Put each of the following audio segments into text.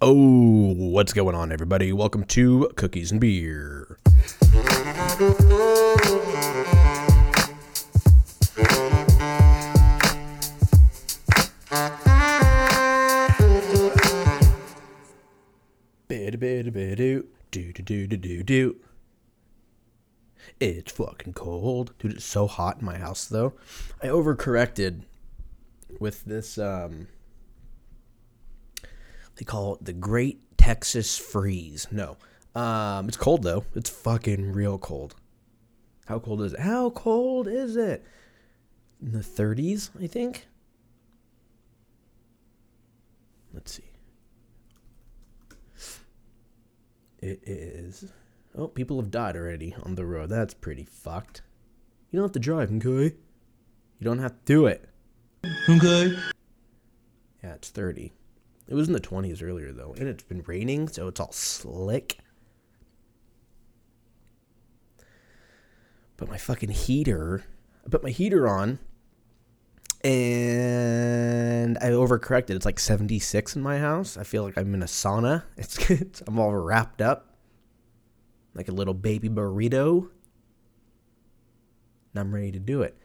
Oh, what's going on, everybody? Welcome to Cookies and Beer. Do do do do do do. It's fucking cold, dude. It's so hot in my house, though. I overcorrected with this. Um, they call it the Great Texas Freeze. No, um, it's cold though. It's fucking real cold. How cold is it? How cold is it? In the 30s, I think. Let's see. It is. Oh, people have died already on the road. That's pretty fucked. You don't have to drive, okay? You don't have to do it. Okay. Yeah, it's 30. It was in the 20s earlier, though. And it's been raining, so it's all slick. But my fucking heater. I put my heater on. And I overcorrected. It's like 76 in my house. I feel like I'm in a sauna. It's, I'm all wrapped up like a little baby burrito. And I'm ready to do it.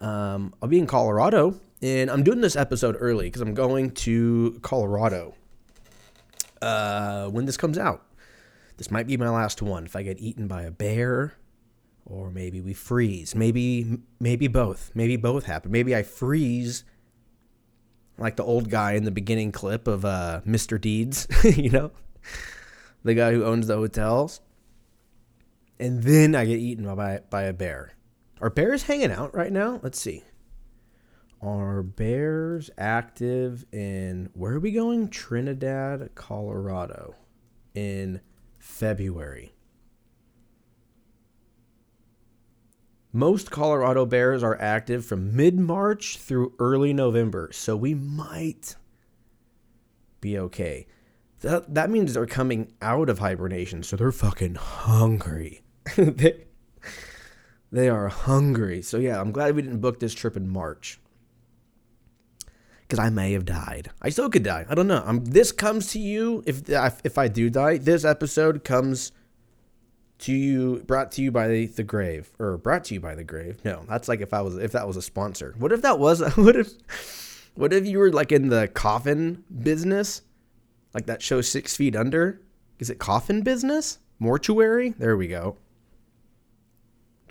Um, I'll be in Colorado, and I'm doing this episode early because I'm going to Colorado uh, when this comes out. This might be my last one. If I get eaten by a bear, or maybe we freeze. Maybe maybe both. Maybe both happen. Maybe I freeze like the old guy in the beginning clip of uh, Mr. Deeds, you know, the guy who owns the hotels and then I get eaten by by a bear. Are bears hanging out right now? Let's see. Are bears active in where are we going? Trinidad, Colorado, in February. Most Colorado bears are active from mid March through early November, so we might be okay. That, that means they're coming out of hibernation, so they're fucking hungry. they, they are hungry. So yeah, I'm glad we didn't book this trip in March. Because I may have died. I still could die. I don't know. I'm, this comes to you if if I do die. This episode comes to you, brought to you by the, the grave, or brought to you by the grave. No, that's like if I was if that was a sponsor. What if that was? What if? What if you were like in the coffin business, like that show Six Feet Under? Is it coffin business? Mortuary? There we go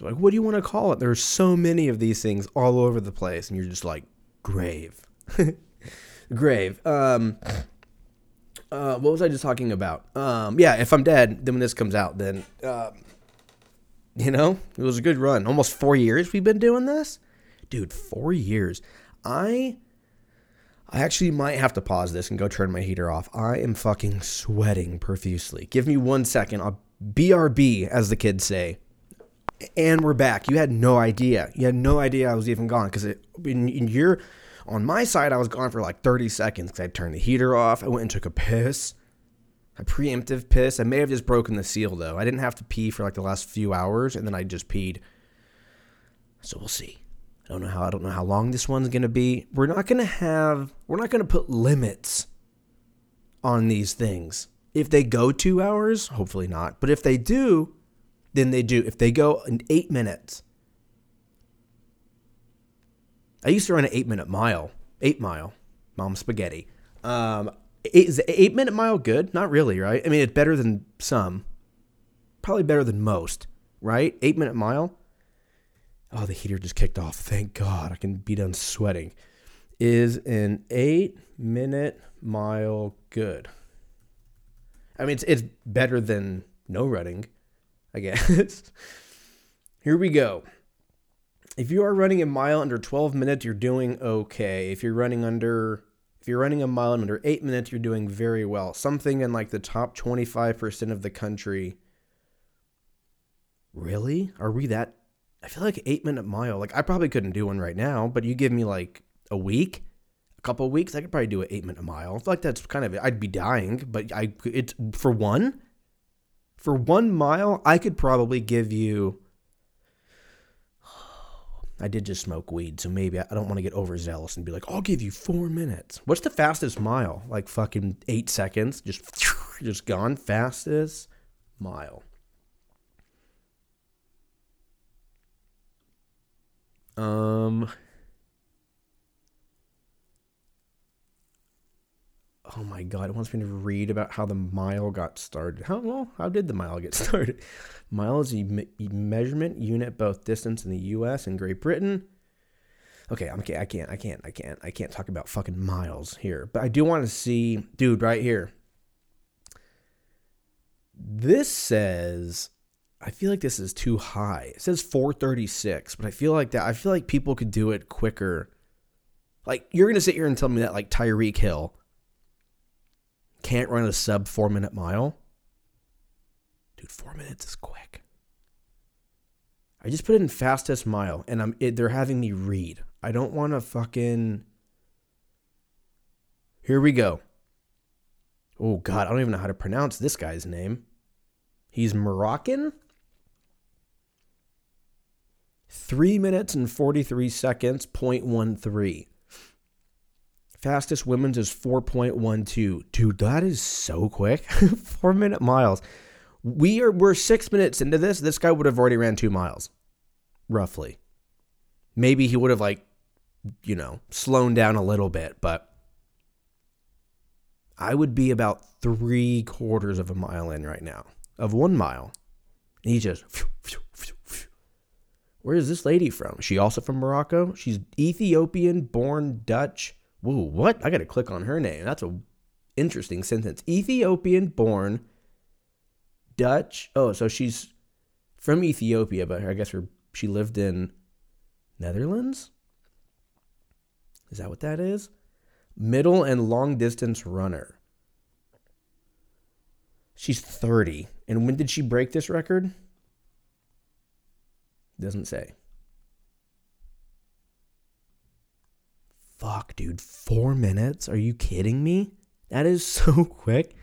like, what do you want to call it? There's so many of these things all over the place, and you're just like, grave. grave. Um, uh, what was I just talking about? Um, yeah, if I'm dead, then when this comes out, then, um, you know, it was a good run. Almost four years we've been doing this. Dude, four years. I. I actually might have to pause this and go turn my heater off. I am fucking sweating profusely. Give me one second. I'll BRB, as the kids say and we're back. You had no idea. You had no idea I was even gone because in, in your on my side I was gone for like 30 seconds because I turned the heater off. I went and took a piss, a preemptive piss. I may have just broken the seal though. I didn't have to pee for like the last few hours, and then I just peed. So we'll see. I don't know how I don't know how long this one's gonna be. We're not gonna have we're not gonna put limits on these things. If they go two hours, hopefully not. But if they do, than they do if they go in eight minutes. I used to run an eight minute mile, eight mile, mom spaghetti. Um, is eight minute mile good? Not really, right? I mean, it's better than some, probably better than most, right? Eight minute mile. Oh, the heater just kicked off. Thank God, I can be done sweating. Is an eight minute mile good? I mean, it's it's better than no running. I guess. Here we go. If you are running a mile under 12 minutes, you're doing okay. If you're running under if you're running a mile in under 8 minutes, you're doing very well. Something in like the top 25% of the country. Really? Are we that I feel like 8 minute mile. Like I probably couldn't do one right now, but you give me like a week, a couple weeks, I could probably do an 8 minute mile. like that's kind of I'd be dying, but I it's for one for one mile, I could probably give you I did just smoke weed, so maybe I, don't want to get overzealous and be like, I'll give you four minutes. What's the fastest mile? Like fucking eight seconds, just just gone. Fastest mile. Um. Oh my god, it wants me to read about how the mile got started. How well? How did the mile get started? Mile is a me- measurement unit both distance in the U.S. and Great Britain. Okay, I'm okay. I can't. I can't. I can't. I can't talk about fucking miles here. But I do want to see, dude, right here. This says I feel like this is too high. It says 436, but I feel like that I feel like people could do it quicker. Like you're gonna sit here and tell me that like Tyreek Hill can't run a sub four minute mile. Dude, four minutes is quick. I just put in fastest mile, and I'm it, they're having me read. I don't want to fucking. Here we go. Oh God, I don't even know how to pronounce this guy's name. He's Moroccan. Three minutes and 43 seconds, 0.13. Fastest women's is 4.12. Dude, that is so quick. Four minute miles. We are we're six minutes into this. This guy would have already ran two miles. Roughly. Maybe he would have like, you know, slowed down a little bit, but I would be about three quarters of a mile in right now. Of one mile. And he just where is this lady from? Is she also from Morocco? She's Ethiopian born Dutch. Whoa, what? I got to click on her name. That's a interesting sentence. Ethiopian born Dutch. Oh, so she's from Ethiopia, but I guess her she lived in Netherlands. Is that what that is? Middle and long distance runner. She's 30. And when did she break this record? Doesn't say. Fuck, dude. Four minutes? Are you kidding me? That is so quick.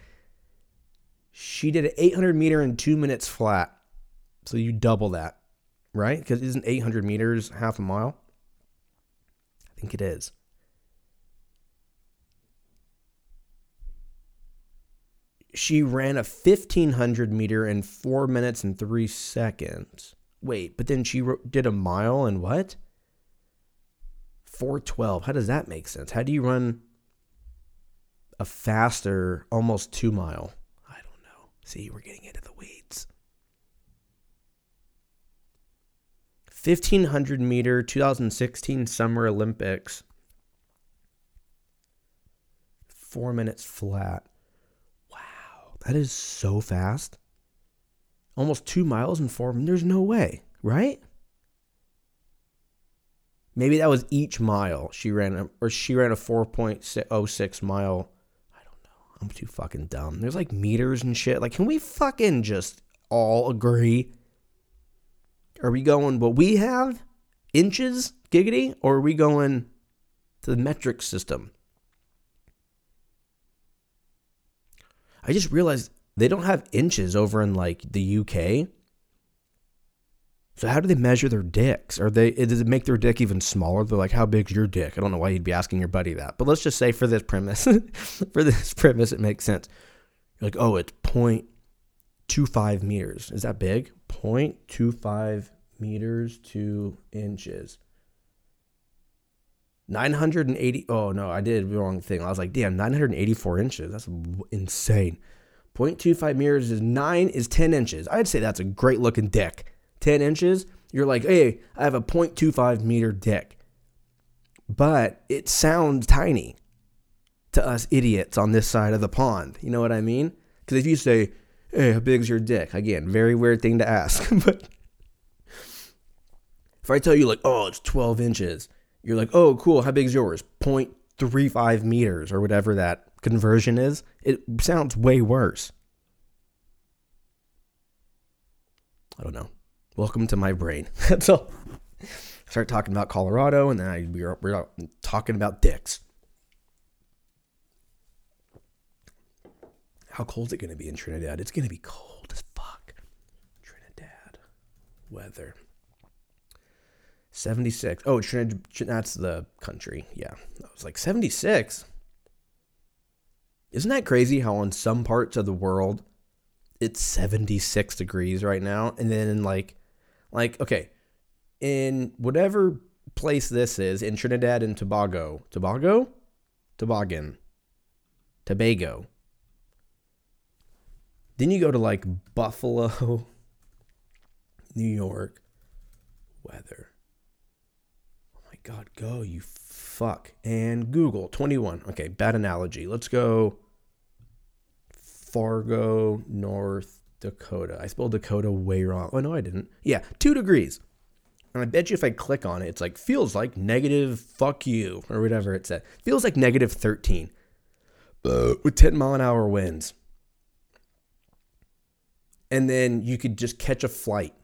She did an 800 meter in two minutes flat. So you double that, right? Because isn't 800 meters half a mile? I think it is. She ran a 1500 meter in four minutes and three seconds. Wait, but then she did a mile and what? 412. How does that make sense? How do you run a faster, almost two mile? I don't know. See, we're getting into the weeds. 1500 meter 2016 Summer Olympics. Four minutes flat. Wow, that is so fast almost two miles in four. There's no way, right? Maybe that was each mile she ran, or she ran a 4.06 mile. I don't know. I'm too fucking dumb. There's like meters and shit. Like, can we fucking just all agree? Are we going what we have, inches, giggity, or are we going to the metric system? I just realized they don't have inches over in like the UK. So how do they measure their dicks? Are they does it make their dick even smaller? They're like, how big's your dick? I don't know why you'd be asking your buddy that. But let's just say for this premise, for this premise, it makes sense. You're like, oh, it's 0.25 meters. Is that big? 0.25 meters to inches. 980. Oh no, I did the wrong thing. I was like, damn, 984 inches. That's insane. 0.25 meters is 9 is 10 inches. I'd say that's a great looking dick. 10 inches, you're like, hey, I have a 0.25 meter dick. But it sounds tiny to us idiots on this side of the pond. You know what I mean? Because if you say, hey, how big's your dick? Again, very weird thing to ask. but if I tell you, like, oh, it's 12 inches, you're like, oh, cool, how big's yours? 0.35 meters or whatever that conversion is, it sounds way worse. I don't know. Welcome to my brain. That's all. Start talking about Colorado, and then I, we're, we're talking about dicks. How cold is it going to be in Trinidad? It's going to be cold as fuck. Trinidad weather. 76. Oh, Trinidad, that's the country. Yeah. I was like, 76? Isn't that crazy how in some parts of the world it's 76 degrees right now? And then like, like, okay, in whatever place this is, in Trinidad and Tobago, Tobago? Toboggan. Tobago. Then you go to like Buffalo, New York, weather. Oh my God, go, you fuck. And Google 21. Okay, bad analogy. Let's go Fargo, North Dakota. I spelled Dakota way wrong. Oh, no, I didn't. Yeah, two degrees. And I bet you if I click on it, it's like, feels like negative fuck you, or whatever it said. Feels like negative 13 uh, with 10 mile an hour winds. And then you could just catch a flight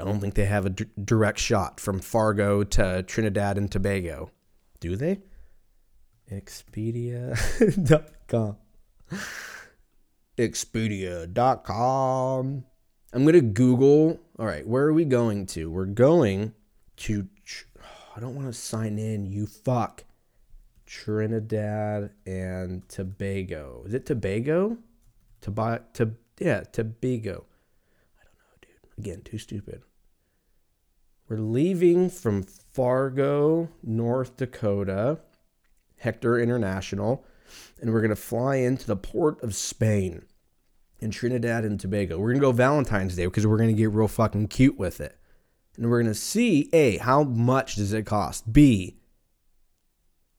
I don't think they have a d- direct shot from Fargo to Trinidad and Tobago. Do they? Expedia.com. Expedia.com. I'm going to Google. All right, where are we going to? We're going to. I don't want to sign in, you fuck. Trinidad and Tobago. Is it Tobago? Toba, to, yeah, Tobago. I don't know, dude. Again, too stupid. We're leaving from Fargo, North Dakota, Hector International, and we're going to fly into the port of Spain in Trinidad and Tobago. We're going to go Valentine's Day because we're going to get real fucking cute with it. And we're going to see A, how much does it cost? B,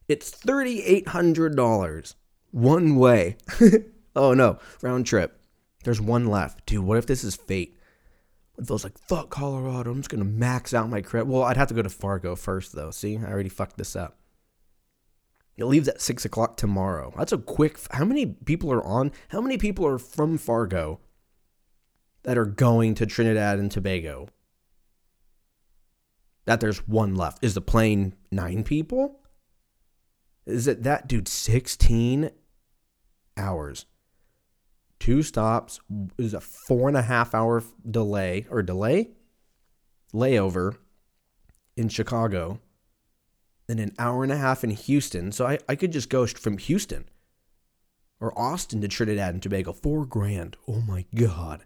it's $3,800 one way. oh no, round trip. There's one left. Dude, what if this is fate? It feels like fuck Colorado. I'm just gonna max out my credit. Well, I'd have to go to Fargo first though. See, I already fucked this up. It leaves at six o'clock tomorrow. That's a quick. How many people are on? How many people are from Fargo that are going to Trinidad and Tobago? That there's one left. Is the plane nine people? Is it that dude? Sixteen hours two stops is a four and a half hour delay or delay layover in Chicago, then an hour and a half in Houston. So I, I could just go from Houston or Austin to Trinidad and Tobago. Four grand. Oh my God.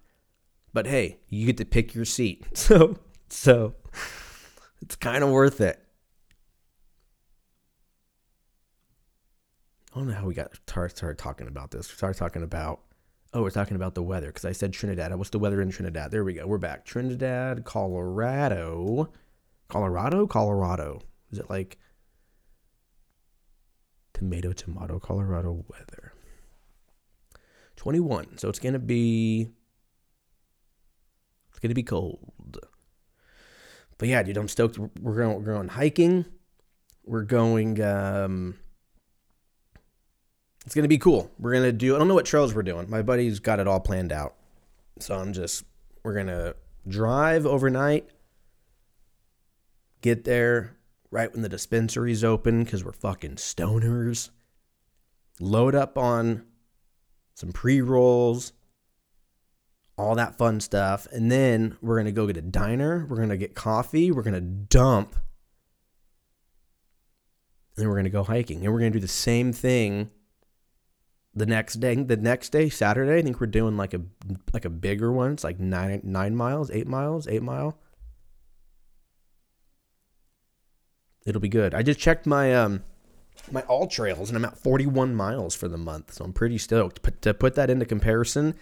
But hey, you get to pick your seat. So, so it's kind of worth it. I don't know how we got started talking about this. We started talking about Oh, we're talking about the weather because I said Trinidad. What's the weather in Trinidad? There we go. We're back. Trinidad, Colorado. Colorado? Colorado. Is it like tomato, tomato, Colorado weather? 21. So it's going to be. It's going to be cold. But yeah, dude, I'm stoked. We're going, we're going hiking. We're going. Um, it's gonna be cool. We're gonna do. I don't know what trails we're doing. My buddy's got it all planned out, so I'm just. We're gonna drive overnight. Get there right when the dispensary's open because we're fucking stoners. Load up on some pre rolls, all that fun stuff, and then we're gonna go get a diner. We're gonna get coffee. We're gonna dump. And then we're gonna go hiking, and we're gonna do the same thing the next day the next day saturday i think we're doing like a like a bigger one it's like nine nine miles eight miles eight mile it'll be good i just checked my um my AllTrails and i'm at 41 miles for the month so i'm pretty stoked but to put that into comparison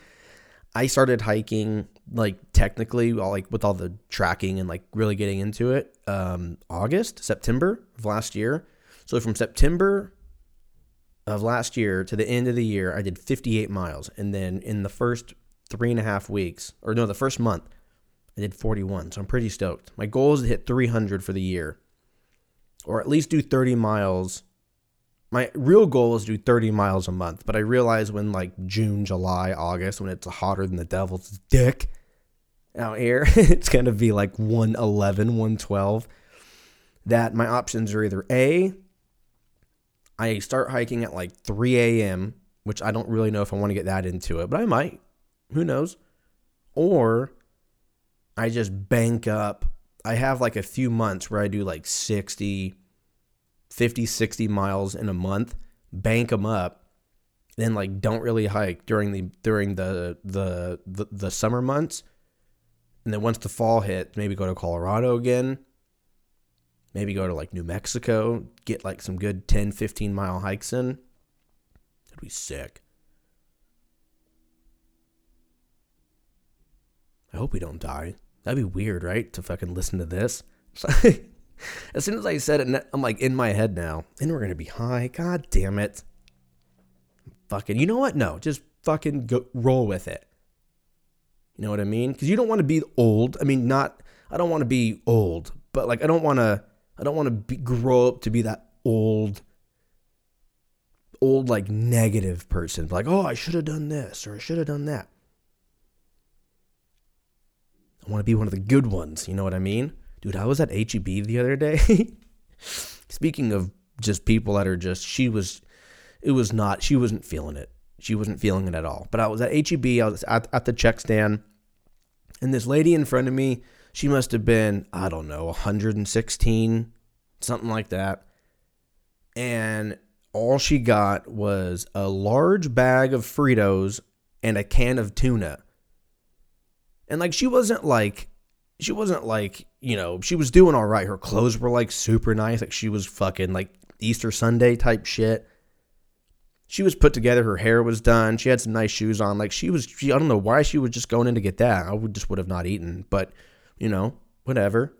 i started hiking like technically all like with all the tracking and like really getting into it um august september of last year so from september of last year to the end of the year, I did 58 miles. And then in the first three and a half weeks, or no, the first month, I did 41. So I'm pretty stoked. My goal is to hit 300 for the year, or at least do 30 miles. My real goal is to do 30 miles a month. But I realize when like June, July, August, when it's hotter than the devil's dick out here, it's going to be like 111, 112. That my options are either A, I start hiking at like 3 a.m., which I don't really know if I want to get that into it, but I might. Who knows? Or I just bank up. I have like a few months where I do like 60, 50, 60 miles in a month, bank them up, then like don't really hike during the during the the the, the summer months. And then once the fall hits, maybe go to Colorado again. Maybe go to like New Mexico, get like some good 10, 15 mile hikes in. That'd be sick. I hope we don't die. That'd be weird, right? To fucking listen to this. as soon as I said it, I'm like in my head now. And we're gonna be high. God damn it. Fucking. You know what? No, just fucking go roll with it. You know what I mean? Because you don't want to be old. I mean, not. I don't want to be old, but like I don't want to. I don't want to grow up to be that old, old like negative person. Like, oh, I should have done this or I should have done that. I want to be one of the good ones. You know what I mean? Dude, I was at HEB the other day. Speaking of just people that are just, she was, it was not, she wasn't feeling it. She wasn't feeling it at all. But I was at HEB, I was at, at the check stand, and this lady in front of me, she must have been, I don't know, 116, something like that. And all she got was a large bag of Fritos and a can of tuna. And like she wasn't like she wasn't like, you know, she was doing all right. Her clothes were like super nice. Like she was fucking like Easter Sunday type shit. She was put together. Her hair was done. She had some nice shoes on. Like she was, she, I don't know why she was just going in to get that. I would just would have not eaten, but you know, whatever.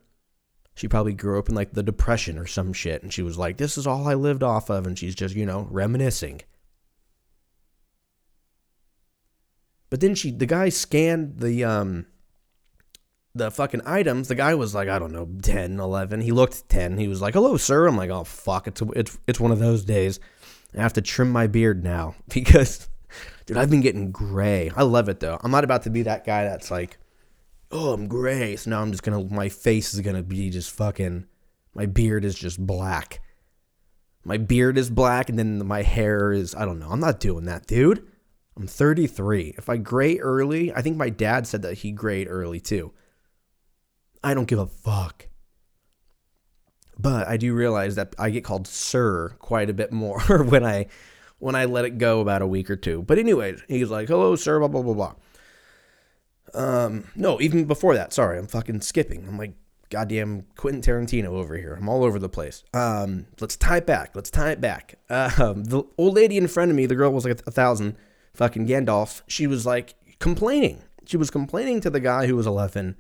She probably grew up in like the depression or some shit. And she was like, this is all I lived off of. And she's just, you know, reminiscing. But then she, the guy scanned the, um, the fucking items. The guy was like, I don't know, 10, 11. He looked 10. He was like, hello, sir. I'm like, oh, fuck. It's, it's, it's one of those days. I have to trim my beard now because, dude, I've been getting gray. I love it though. I'm not about to be that guy that's like, oh, I'm gray. So now I'm just gonna, my face is gonna be just fucking, my beard is just black. My beard is black and then my hair is, I don't know. I'm not doing that, dude. I'm 33. If I gray early, I think my dad said that he grayed early too. I don't give a fuck. But I do realize that I get called sir quite a bit more when I when I let it go about a week or two. But anyways, he's like, "Hello, sir," blah blah blah blah. Um, no, even before that. Sorry, I'm fucking skipping. I'm like goddamn Quentin Tarantino over here. I'm all over the place. Um, let's tie it back. Let's tie it back. Um, the old lady in front of me, the girl was like a thousand, fucking Gandalf. She was like complaining. She was complaining to the guy who was 11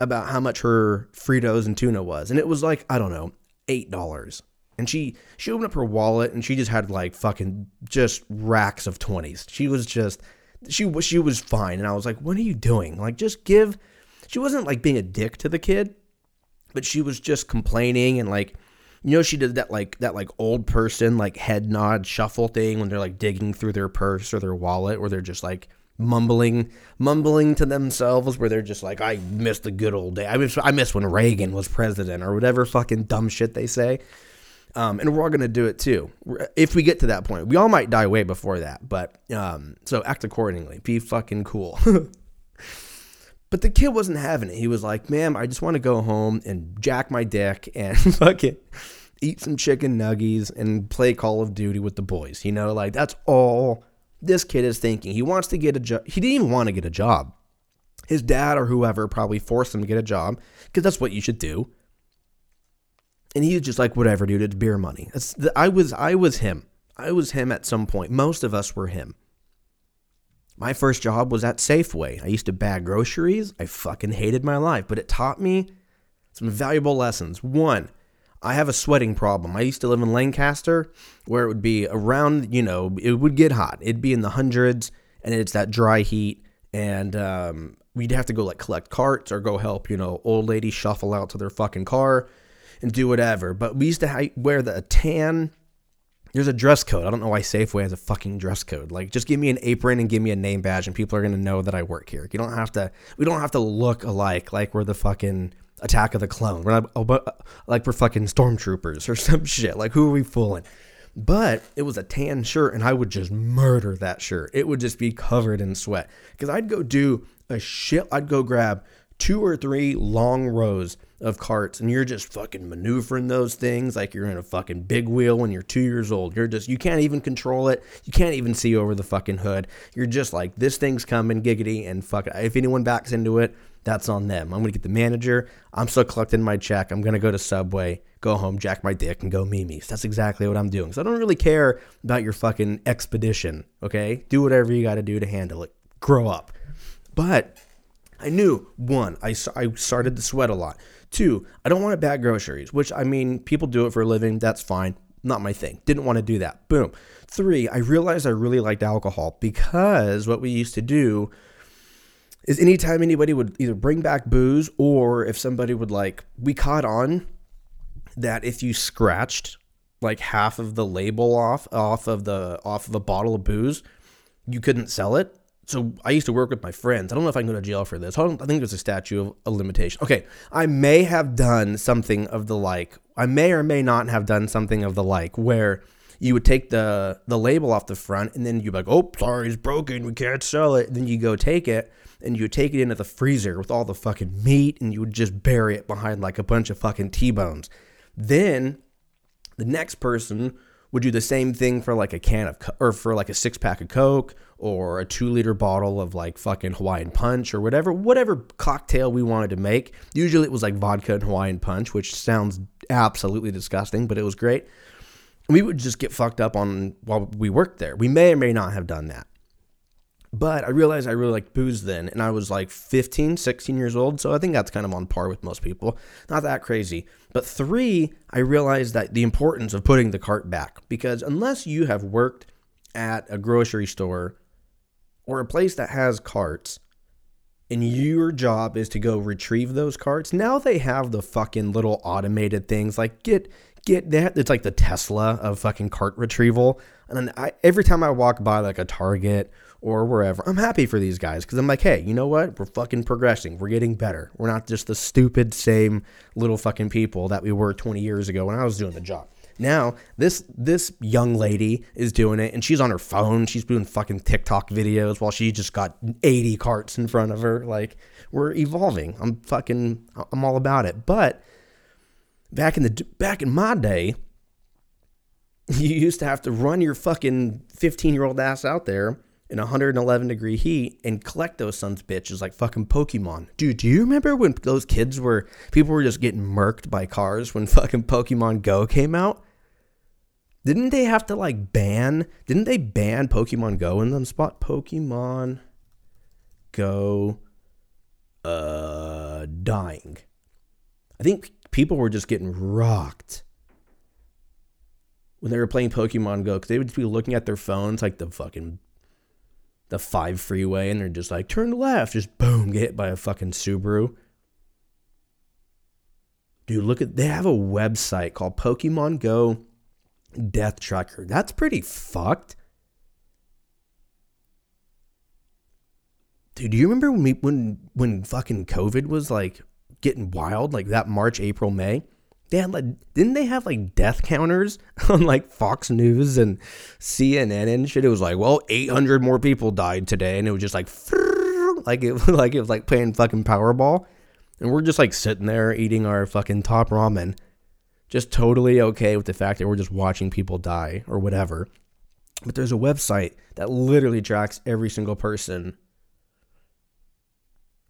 about how much her Fritos and tuna was, and it was like I don't know, eight dollars. And she she opened up her wallet and she just had like fucking just racks of twenties. She was just she was she was fine, and I was like, what are you doing? Like just give. She wasn't like being a dick to the kid, but she was just complaining and like. You know, she did that like that like old person like head nod shuffle thing when they're like digging through their purse or their wallet, where they're just like mumbling mumbling to themselves where they're just like I miss the good old day. I miss I miss when Reagan was president or whatever fucking dumb shit they say. Um, and we're all gonna do it too if we get to that point. We all might die way before that, but um, so act accordingly. Be fucking cool. but the kid wasn't having it. He was like, "Ma'am, I just want to go home and jack my dick and fucking eat some chicken nuggies and play Call of Duty with the boys." You know, like that's all this kid is thinking. He wants to get a job. He didn't even want to get a job. His dad or whoever probably forced him to get a job because that's what you should do. And he's just like, whatever, dude. It's beer money. The, I was, I was him. I was him at some point. Most of us were him. My first job was at Safeway. I used to bag groceries. I fucking hated my life, but it taught me some valuable lessons. One, I have a sweating problem. I used to live in Lancaster where it would be around, you know, it would get hot. It'd be in the hundreds and it's that dry heat. And um, we'd have to go like collect carts or go help, you know, old ladies shuffle out to their fucking car and do whatever. But we used to ha- wear the tan. There's a dress code. I don't know why Safeway has a fucking dress code. Like, just give me an apron and give me a name badge, and people are gonna know that I work here. You don't have to. We don't have to look alike. Like we're the fucking Attack of the Clone. We're not oh, uh, like we're fucking stormtroopers or some shit. Like who are we fooling? But it was a tan shirt, and I would just murder that shirt. It would just be covered in sweat because I'd go do a shit. I'd go grab two or three long rows of carts and you're just fucking maneuvering those things like you're in a fucking big wheel when you're two years old. You're just, you can't even control it. You can't even see over the fucking hood. You're just like, this thing's coming, giggity, and fuck it. If anyone backs into it, that's on them. I'm gonna get the manager. I'm still collecting my check. I'm gonna go to Subway, go home, jack my dick, and go Mimi's. That's exactly what I'm doing. So I don't really care about your fucking expedition. Okay, do whatever you got to do to handle it. Grow up. But I knew one, I, I started to sweat a lot. Two, I don't want to bag groceries, which I mean, people do it for a living. That's fine. Not my thing. Didn't want to do that. Boom. Three, I realized I really liked alcohol because what we used to do is anytime anybody would either bring back booze or if somebody would like, we caught on that if you scratched like half of the label off off of the off of a bottle of booze, you couldn't sell it so I used to work with my friends. I don't know if I can go to jail for this. I, I think there's a statute of a limitation. Okay, I may have done something of the like. I may or may not have done something of the like where you would take the the label off the front and then you'd be like, "Oh, sorry, it's broken. We can't sell it." And then you go take it and you would take it into the freezer with all the fucking meat and you would just bury it behind like a bunch of fucking T-bones. Then the next person would do the same thing for like a can of or for like a six pack of Coke or a two liter bottle of like fucking Hawaiian Punch or whatever whatever cocktail we wanted to make. Usually it was like vodka and Hawaiian Punch, which sounds absolutely disgusting, but it was great. We would just get fucked up on while we worked there. We may or may not have done that. But I realized I really liked booze then, and I was like 15, 16 years old, so I think that's kind of on par with most people. Not that crazy. But three, I realized that the importance of putting the cart back, because unless you have worked at a grocery store or a place that has carts, and your job is to go retrieve those carts, now they have the fucking little automated things like get get that. It's like the Tesla of fucking cart retrieval. And then I, every time I walk by like a Target or wherever. I'm happy for these guys because I'm like, hey, you know what? We're fucking progressing. We're getting better. We're not just the stupid same little fucking people that we were 20 years ago when I was doing the job. Now this this young lady is doing it, and she's on her phone. She's doing fucking TikTok videos while she just got 80 carts in front of her. Like we're evolving. I'm fucking I'm all about it. But back in the back in my day, you used to have to run your fucking 15 year old ass out there in 111 degree heat and collect those sons bitches like fucking Pokemon. Dude, do you remember when those kids were people were just getting murked by cars when fucking Pokemon Go came out? Didn't they have to like ban? Didn't they ban Pokemon Go in them spot? Pokemon Go uh dying. I think people were just getting rocked when they were playing Pokemon Go because they would be looking at their phones like the fucking the five freeway and they're just like turn left, just boom, get hit by a fucking Subaru. Dude, look at they have a website called Pokemon Go Death Tracker. That's pretty fucked. Dude, do you remember when when when fucking COVID was like getting wild, like that March, April, May? They had like didn't they have like death counters on like Fox News and CNN and shit? It was like, well, 800 more people died today, and it was just like, like it like it was like playing fucking Powerball, and we're just like sitting there eating our fucking top ramen, just totally okay with the fact that we're just watching people die or whatever. But there's a website that literally tracks every single person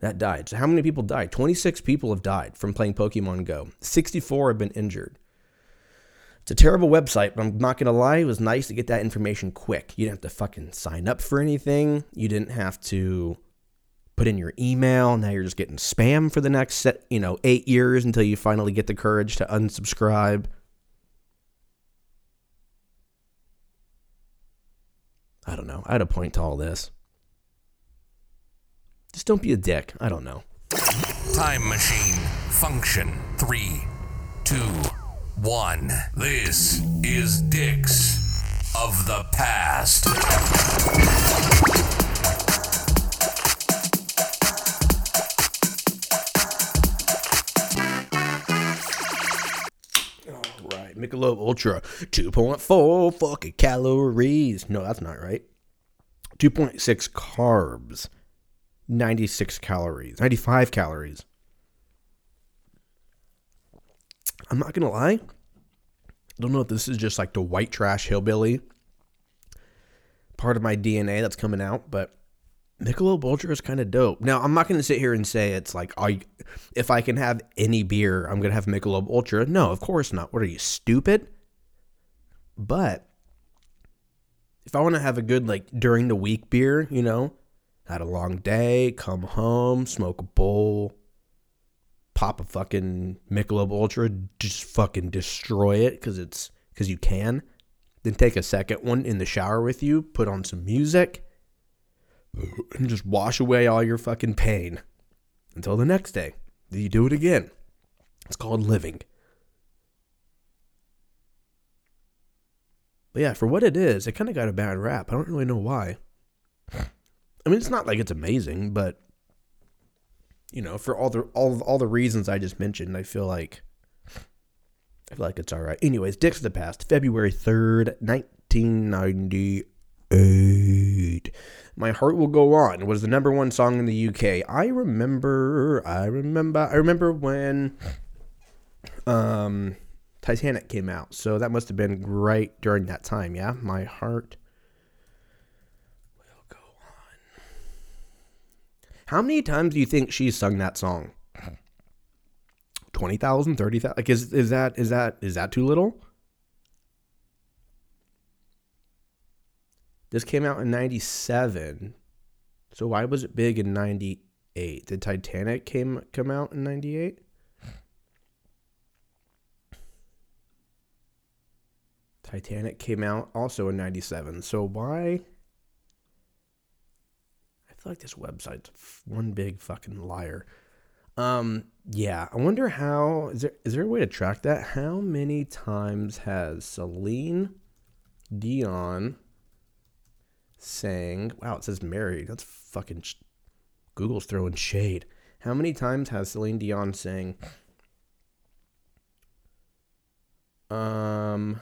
that died. So how many people died? 26 people have died from playing Pokemon Go. 64 have been injured. It's a terrible website, but I'm not gonna lie, it was nice to get that information quick. You didn't have to fucking sign up for anything. You didn't have to put in your email. Now you're just getting spam for the next set, you know, eight years until you finally get the courage to unsubscribe. I don't know. I had a point to all this. Just don't be a dick. I don't know. Time machine function three, two, one. This is Dicks of the Past. All right, Michelob Ultra, 2.4 fucking calories. No, that's not right. 2.6 carbs. 96 calories, 95 calories. I'm not gonna lie. I don't know if this is just like the white trash hillbilly part of my DNA that's coming out, but Michelob Ultra is kind of dope. Now, I'm not going to sit here and say it's like, I, if I can have any beer, I'm going to have Michelob Ultra. No, of course not. What are you, stupid? But if I want to have a good, like, during the week beer, you know, had a long day, come home, smoke a bowl, pop a fucking Michelob Ultra, just fucking destroy it because it's, because you can. Then take a second one in the shower with you, put on some music and just wash away all your fucking pain until the next day. You do it again. It's called living. But yeah, for what it is, it kind of got a bad rap. I don't really know why. I mean, it's not like it's amazing, but you know, for all the all all the reasons I just mentioned, I feel like I feel like it's all right. Anyways, Dicks of the Past, February third, nineteen ninety eight. My Heart Will Go On was the number one song in the UK. I remember, I remember, I remember when um, Titanic came out. So that must have been right during that time, yeah? My Heart Will Go On. How many times do you think she sung that song? 20,000, 30,000? Like is is that is that is that too little? This came out in 97. So why was it big in 98? Did Titanic came come out in 98? Titanic came out also in 97. So why feel like this website's one big fucking liar. Um yeah, I wonder how is there is there a way to track that? How many times has Celine Dion saying, wow, it says married. That's fucking. Sh- Google's throwing shade. How many times has Celine Dion saying, um,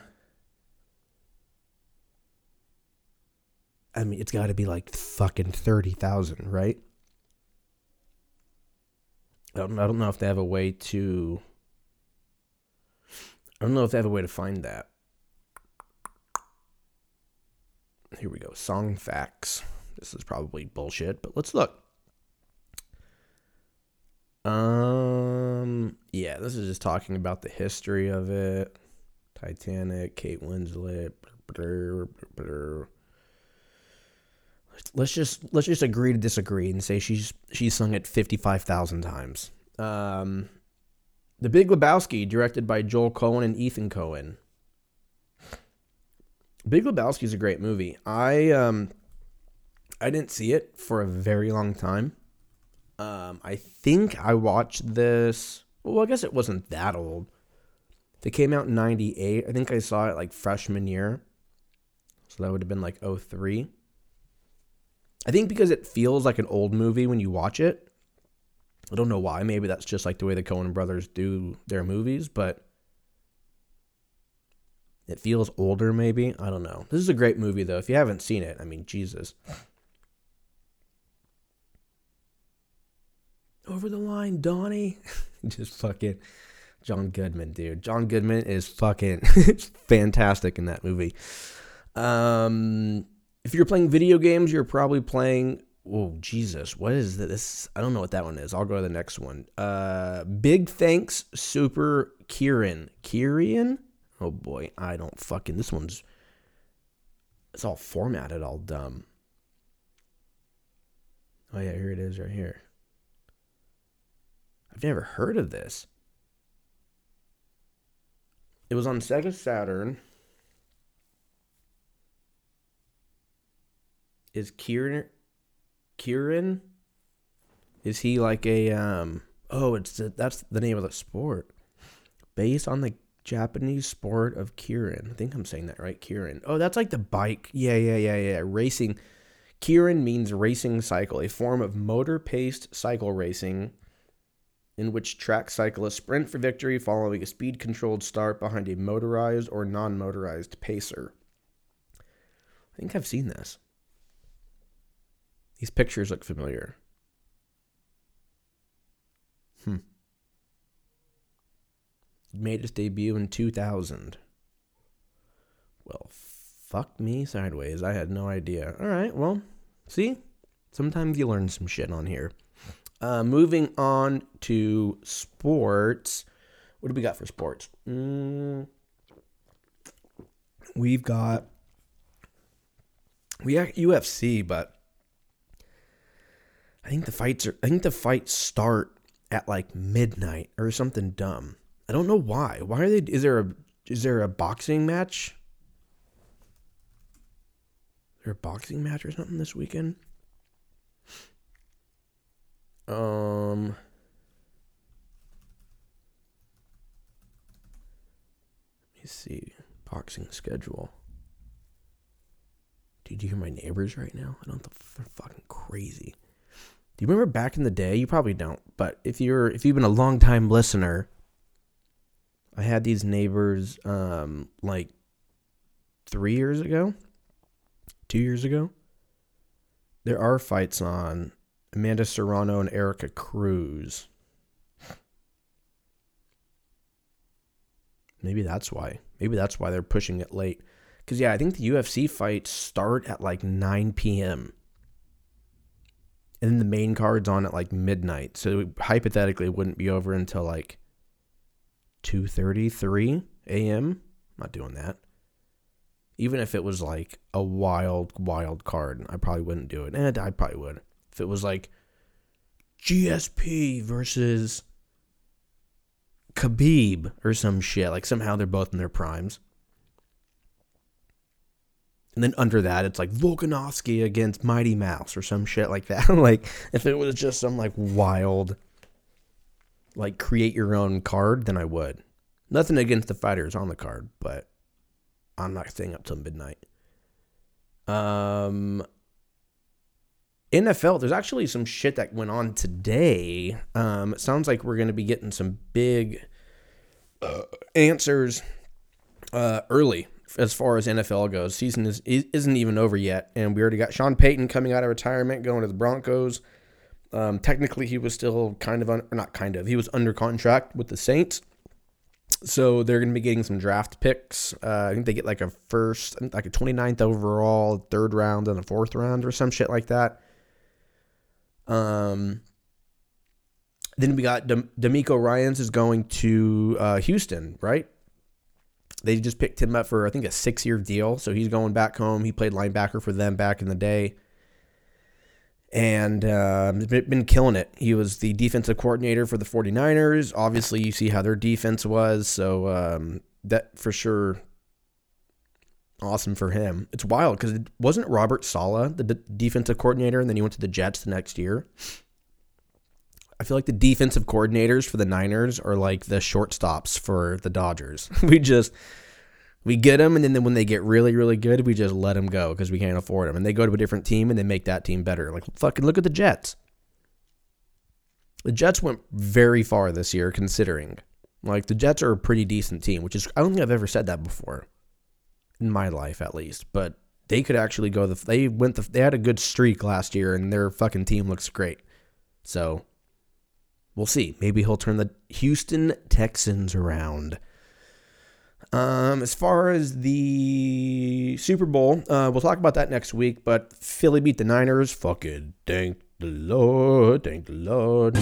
I mean, it's got to be like fucking 30,000, right? I don't, I don't know if they have a way to. I don't know if they have a way to find that. Here we go. Song facts. This is probably bullshit, but let's look. Um, yeah, this is just talking about the history of it. Titanic, Kate Winslet. Blur, blur, blur. Let's just let's just agree to disagree and say she's she's sung it fifty five thousand times. Um, The Big Lebowski, directed by Joel Coen and Ethan Coen. Big Lebowski is a great movie. I um I didn't see it for a very long time. Um I think I watched this well, I guess it wasn't that old. It came out in 98. I think I saw it like freshman year. So that would have been like 03. I think because it feels like an old movie when you watch it. I don't know why. Maybe that's just like the way the Coen brothers do their movies, but it feels older, maybe. I don't know. This is a great movie, though. If you haven't seen it, I mean, Jesus. Over the line, Donnie. Just fucking John Goodman, dude. John Goodman is fucking fantastic in that movie. Um, if you're playing video games, you're probably playing. Oh Jesus, what is this? I don't know what that one is. I'll go to the next one. Uh, Big Thanks Super Kieran. Kieran? Oh boy, I don't fucking. This one's. It's all formatted, all dumb. Oh yeah, here it is, right here. I've never heard of this. It was on Sega Saturn. Is Kieran Kieran? Is he like a um oh it's a, that's the name of the sport. Based on the Japanese sport of Keirin. I think I'm saying that right, Kieran. Oh, that's like the bike. Yeah, yeah, yeah, yeah. Racing. Keirin means racing cycle, a form of motor paced cycle racing in which track cyclists sprint for victory following a speed controlled start behind a motorized or non motorized pacer. I think I've seen this. These pictures look familiar. Hmm. Made its debut in 2000. Well, fuck me sideways. I had no idea. All right, well, see? Sometimes you learn some shit on here. Uh, moving on to sports. What do we got for sports? Mm, we've got we got UFC, but I think the fights are. I think the fights start at like midnight or something dumb. I don't know why. Why are they? Is there a is there a boxing match? Is there a boxing match or something this weekend? Um. Let me see. Boxing schedule. Dude, you hear my neighbors right now? I don't. They're fucking crazy. Do you remember back in the day? You probably don't, but if you're if you've been a long time listener, I had these neighbors um like three years ago, two years ago. There are fights on Amanda Serrano and Erika Cruz. Maybe that's why. Maybe that's why they're pushing it late. Because, yeah, I think the UFC fights start at like 9 p.m. And then the main card's on at like midnight. So hypothetically, it wouldn't be over until like 2.33 a.m. Not doing that. Even if it was like a wild, wild card, I probably wouldn't do it. And I probably would. If it was like GSP versus Khabib or some shit. Like somehow they're both in their primes. And then under that, it's like Volkanovski against Mighty Mouse or some shit like that. like if it was just some like wild, like create your own card, then I would. Nothing against the fighters on the card, but I'm not staying up till midnight. Um, NFL, there's actually some shit that went on today. Um, it sounds like we're going to be getting some big uh, answers uh, early as far as NFL goes. Season is isn't even over yet, and we already got Sean Payton coming out of retirement, going to the Broncos. Um, technically, he was still kind of un, not kind of he was under contract with the Saints, so they're going to be getting some draft picks. Uh, I think they get like a first, like a 29th overall, third round, and a fourth round, or some shit like that. Um. Then we got DeMeco Ryans is going to uh, Houston, right? They just picked him up for I think a six year deal, so he's going back home. He played linebacker for them back in the day, and uh, been killing it. He was the defensive coordinator for the 49ers. Obviously, you see how their defense was, so um, that for sure awesome for him. It's wild because it wasn't Robert Saleh the d- defensive coordinator, and then he went to the Jets the next year. I feel like the defensive coordinators for the Niners are like the shortstops for the Dodgers. we just we get them, and then when they get really, really good, we just let them go because we can't afford them. And they go to a different team and they make that team better. Like fucking look at the Jets. The Jets went very far this year, considering like the Jets are a pretty decent team, which is I don't think I've ever said that before in my life at least. But they could actually go the they went the they had a good streak last year, and their fucking team looks great. So We'll see. Maybe he'll turn the Houston Texans around. Um, as far as the Super Bowl, uh, we'll talk about that next week. But Philly beat the Niners. Fucking thank the Lord. Thank the Lord.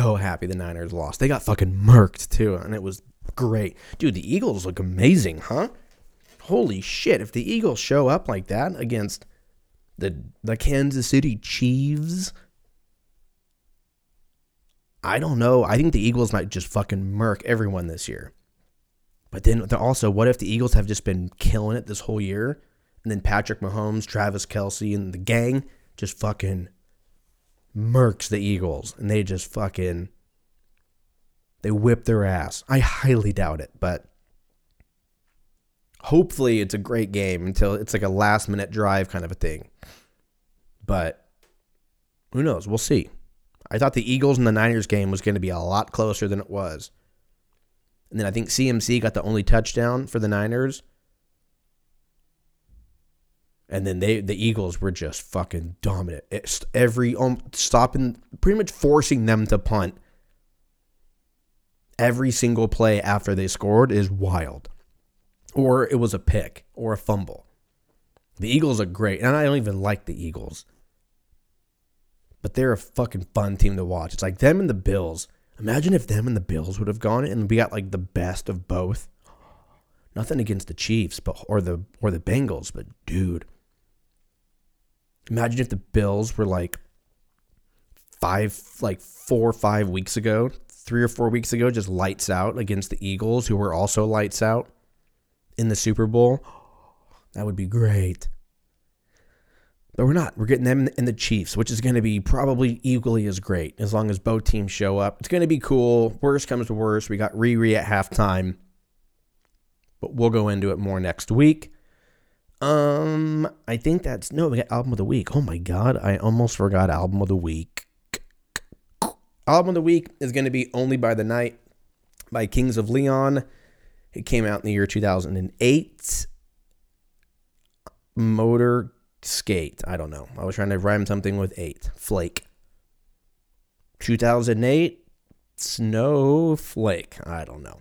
so happy the Niners lost. They got fucking murked too, and it was great. Dude, the Eagles look amazing, huh? Holy shit, if the Eagles show up like that against the the Kansas City Chiefs, I don't know. I think the Eagles might just fucking murk everyone this year. But then also, what if the Eagles have just been killing it this whole year? And then Patrick Mahomes, Travis Kelce, and the gang just fucking murks the Eagles. And they just fucking they whip their ass. I highly doubt it, but hopefully it's a great game until it's like a last minute drive kind of a thing. But who knows? We'll see. I thought the Eagles and the Niners game was going to be a lot closer than it was. And then I think CMC got the only touchdown for the Niners. And then they the Eagles were just fucking dominant. It's every um, stopping, pretty much forcing them to punt. Every single play after they scored is wild, or it was a pick or a fumble. The Eagles are great, and I don't even like the Eagles, but they're a fucking fun team to watch. It's like them and the Bills. Imagine if them and the Bills would have gone and we got like the best of both. Nothing against the Chiefs, but or the or the Bengals, but dude, Imagine if the Bills were like five, like four or five weeks ago, three or four weeks ago, just lights out against the Eagles, who were also lights out in the Super Bowl. That would be great. But we're not. We're getting them in the Chiefs, which is going to be probably equally as great as long as both teams show up. It's going to be cool. Worst comes to worst. We got Riri at halftime, but we'll go into it more next week. Um, I think that's no. We got album of the week. Oh my god, I almost forgot album of the week. Album of the week is going to be "Only by the Night" by Kings of Leon. It came out in the year 2008. Motor Skate. I don't know. I was trying to rhyme something with eight. Flake. 2008. Snowflake. I don't know.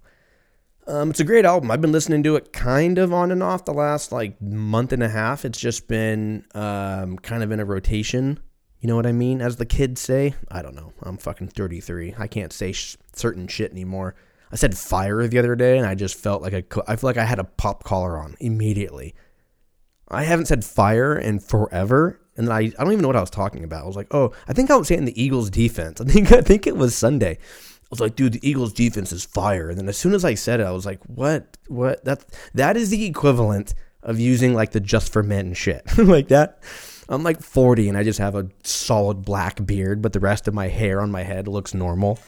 Um, it's a great album. I've been listening to it kind of on and off the last like month and a half. It's just been um, kind of in a rotation. You know what I mean? As the kids say. I don't know. I'm fucking 33. I can't say sh- certain shit anymore. I said fire the other day, and I just felt like I, I feel like I had a pop collar on immediately. I haven't said fire in forever, and I, I don't even know what I was talking about. I was like, oh, I think I was saying the Eagles defense. I think I think it was Sunday. I was like, dude, the Eagles defense is fire. And then as soon as I said it, I was like, what? What? That that is the equivalent of using like the just for men shit. like that. I'm like 40 and I just have a solid black beard, but the rest of my hair on my head looks normal.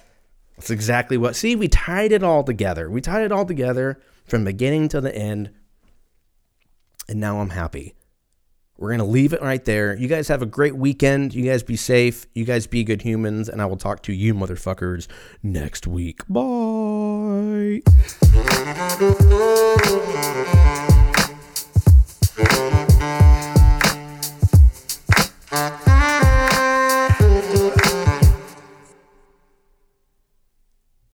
That's exactly what. See, we tied it all together. We tied it all together from beginning to the end. And now I'm happy. We're going to leave it right there. You guys have a great weekend. You guys be safe. You guys be good humans. And I will talk to you motherfuckers next week. Bye.